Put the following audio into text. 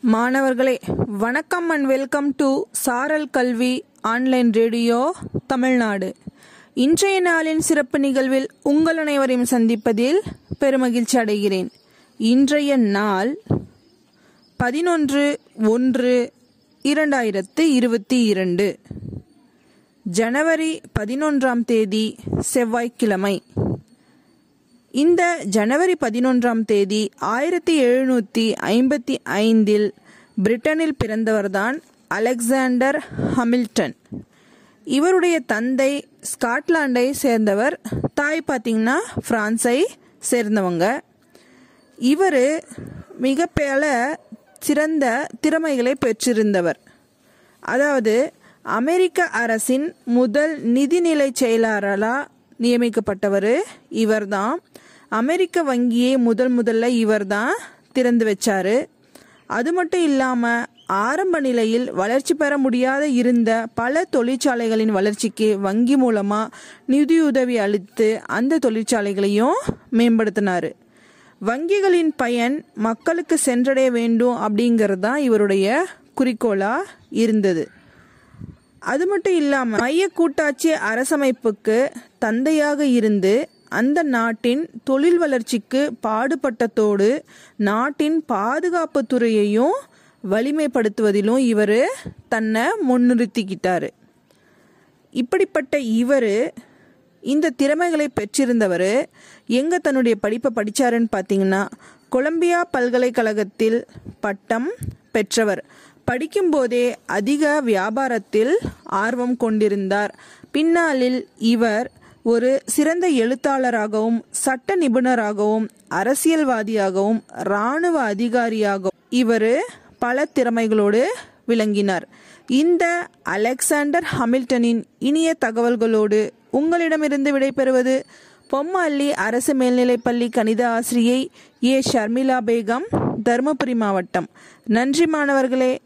மாணவர்களே வணக்கம் and welcome to சாரல் கல்வி ஆன்லைன் ரேடியோ தமிழ்நாடு. இன்றைய நாளின் சிறப்பு நிகழ்வில் உங்கள் அனைவரையும் சந்திப்பதில் பெருமகிழ்ச்சி அடைகிறேன். இன்றைய நாள் பதினொன்று ஒன்று இரண்டாயிரத்து இருபத்தி இரண்டு. ஜனவரி பதினொன்றாம் தேதி செவ்வாய்க்கிழமை. இந்த ஜனவரி பதினொன்றாம் தேதி ஆயிரத்தி எழுநூற்றி ஐம்பத்தி ஐந்தில் பிரிட்டனில் பிறந்தவர்தான் அலெக்சாண்டர் ஹமில்டன். இவருடைய தந்தை ஸ்காட்லாண்டை சேர்ந்தவர் தாய் பார்த்தீங்கன்னா பிரான்ஸை சேர்ந்தவங்க. இவர் மிக பல சிறந்த திறமைகளை பெற்றிருந்தவர். அதாவது அமெரிக்க அரசின் முதல் நிதிநிலை செயலாளராக நியமிக்கப்பட்டவர் இவர்தான். அமெரிக்க வங்கியை முதல் முதல்ல இவர்தான் திறந்து வச்சாரு. அது மட்டும் இல்லாமல் ஆரம்ப நிலையில் வளர்ச்சி பெற முடியாத இருந்த பல தொழிற்சாலைகளின் வளர்ச்சிக்கு வங்கி மூலமாக நிதியுதவி அளித்து அந்த தொழிற்சாலைகளையும் மேம்படுத்தினார். வங்கிகளின் பயன் மக்களுக்கு சென்றடைய வேண்டும் அப்படிங்கிறது தான் இவருடைய குறிக்கோளாக இருந்தது. அது மட்டும் இல்லாமல் மைய கூட்டாட்சி அரசமைப்புக்கு தந்தையாக இருந்து அந்த நாட்டின் தொழில் வளர்ச்சிக்கு பாடுபட்டதோடு நாட்டின் பாதுகாப்பு துறையையும் வலிமைப்படுத்துவதிலும் இவர் தன்னை முன்னிறுத்திக்கிட்டார். இப்படிப்பட்ட இவர் இந்த திறமைகளை பெற்றிருந்தவர் எங்கே தன்னுடைய படிப்பை படித்தாருன்னு பார்த்தீங்கன்னா கொலம்பியா பல்கலைக்கழகத்தில் பட்டம் பெற்றவர். படிக்கும்போதே அதிக வியாபாரத்தில் ஆர்வம் கொண்டிருந்தார். பின்னாளில் இவர் ஒரு சிறந்த எழுத்தாளராகவும் சட்ட நிபுணராகவும் அரசியல்வாதியாகவும் இராணுவ அதிகாரியாகவும் இவர் பல திறமைகளோடு விளங்கினார். இந்த அலெக்சாண்டர் ஹமில்டனின் இனிய தகவல்களோடு உங்களிடமிருந்து விடைபெறுவது பொம்மல்லி அரசு மேல்நிலைப்பள்ளி கணித ஆசிரியை ஏ. ஷர்மிளா பேகம் தருமபுரி மாவட்டம். நன்றி மாணவர்களே.